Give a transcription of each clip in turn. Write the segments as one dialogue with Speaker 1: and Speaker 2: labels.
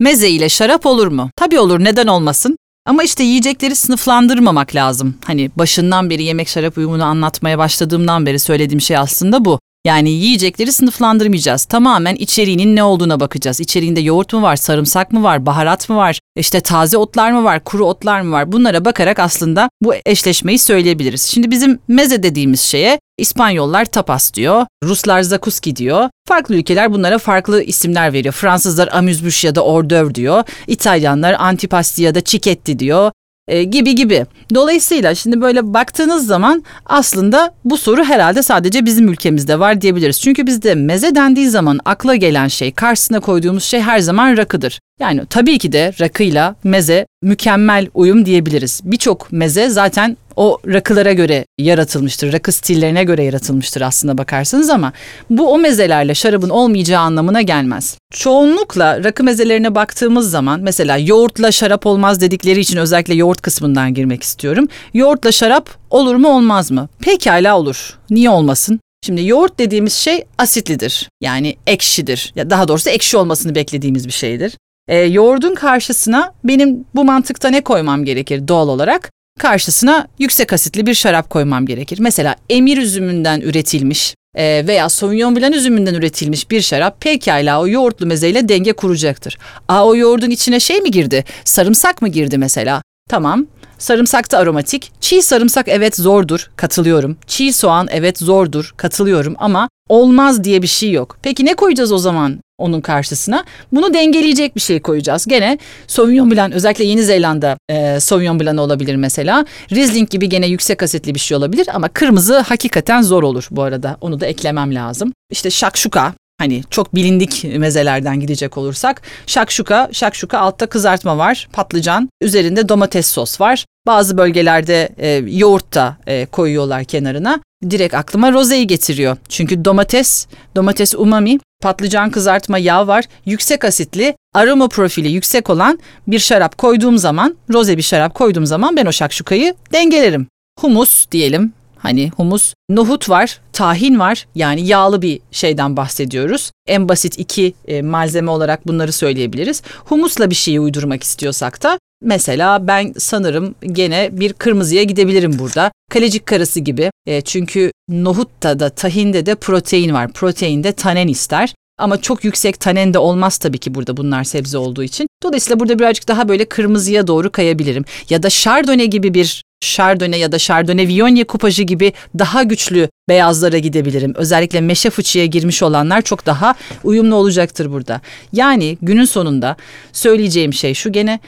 Speaker 1: Meze ile şarap olur mu? Tabii olur neden olmasın? Ama işte yiyecekleri sınıflandırmamak lazım. Hani başından beri yemek şarap uyumunu anlatmaya başladığımdan beri söylediğim şey aslında bu. Yani yiyecekleri sınıflandırmayacağız. Tamamen içeriğinin ne olduğuna bakacağız. İçeriğinde yoğurt mu var, sarımsak mı var, baharat mı var, işte taze otlar mı var, kuru otlar mı var? Bunlara bakarak aslında bu eşleşmeyi söyleyebiliriz. Şimdi bizim meze dediğimiz şeye İspanyollar tapas diyor, Ruslar zakuski diyor. Farklı ülkeler bunlara farklı isimler veriyor. Fransızlar amüzbüş ya da ordöv diyor. İtalyanlar antipasti ya da çiketti diyor e, gibi gibi. Dolayısıyla şimdi böyle baktığınız zaman aslında bu soru herhalde sadece bizim ülkemizde var diyebiliriz. Çünkü bizde meze dendiği zaman akla gelen şey, karşısına koyduğumuz şey her zaman rakıdır. Yani tabii ki de rakıyla meze mükemmel uyum diyebiliriz. Birçok meze zaten o rakılara göre yaratılmıştır. Rakı stillerine göre yaratılmıştır aslında bakarsanız ama bu o mezelerle şarabın olmayacağı anlamına gelmez. Çoğunlukla rakı mezelerine baktığımız zaman mesela yoğurtla şarap olmaz dedikleri için özellikle yoğurt kısmından girmek istiyorum. Yoğurtla şarap olur mu olmaz mı? Pekala olur. Niye olmasın? Şimdi yoğurt dediğimiz şey asitlidir. Yani ekşidir. Ya daha doğrusu ekşi olmasını beklediğimiz bir şeydir. E, yoğurdun karşısına benim bu mantıkta ne koymam gerekir doğal olarak? Karşısına yüksek asitli bir şarap koymam gerekir. Mesela emir üzümünden üretilmiş e, veya Sauvignon Blanc üzümünden üretilmiş bir şarap pekala o yoğurtlu mezeyle denge kuracaktır. Aa o yoğurdun içine şey mi girdi? Sarımsak mı girdi mesela? Tamam. Sarımsak da aromatik. Çiğ sarımsak evet zordur, katılıyorum. Çiğ soğan evet zordur, katılıyorum ama olmaz diye bir şey yok. Peki ne koyacağız o zaman onun karşısına? Bunu dengeleyecek bir şey koyacağız. Gene Sauvignon Blanc özellikle Yeni Zelanda e, Sauvignon Blanc olabilir mesela. Riesling gibi gene yüksek asitli bir şey olabilir ama kırmızı hakikaten zor olur bu arada. Onu da eklemem lazım. İşte şakşuka Hani çok bilindik mezelerden gidecek olursak şakşuka, şakşuka altta kızartma var, patlıcan, üzerinde domates sos var. Bazı bölgelerde e, yoğurt da e, koyuyorlar kenarına. Direkt aklıma rozeyi getiriyor. Çünkü domates, domates umami, patlıcan kızartma yağ var. Yüksek asitli, aroma profili yüksek olan bir şarap koyduğum zaman, roze bir şarap koyduğum zaman ben o şakşukayı dengelerim. Humus diyelim Hani humus, nohut var, tahin var. Yani yağlı bir şeyden bahsediyoruz. En basit iki e, malzeme olarak bunları söyleyebiliriz. Humusla bir şeyi uydurmak istiyorsak da mesela ben sanırım gene bir kırmızıya gidebilirim burada. Kalecik karası gibi. E, çünkü nohutta da tahinde de protein var. Protein de tanen ister. Ama çok yüksek tanen de olmaz tabii ki burada bunlar sebze olduğu için. Dolayısıyla burada birazcık daha böyle kırmızıya doğru kayabilirim. Ya da şardone gibi bir Chardonnay ya da Chardonnay Viognier kupajı gibi daha güçlü beyazlara gidebilirim. Özellikle meşe fıçıya girmiş olanlar çok daha uyumlu olacaktır burada. Yani günün sonunda söyleyeceğim şey şu gene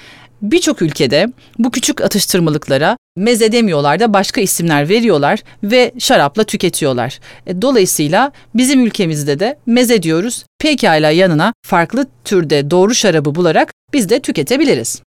Speaker 1: Birçok ülkede bu küçük atıştırmalıklara meze demiyorlar da başka isimler veriyorlar ve şarapla tüketiyorlar. E, dolayısıyla bizim ülkemizde de meze diyoruz. Pekala yanına farklı türde doğru şarabı bularak biz de tüketebiliriz.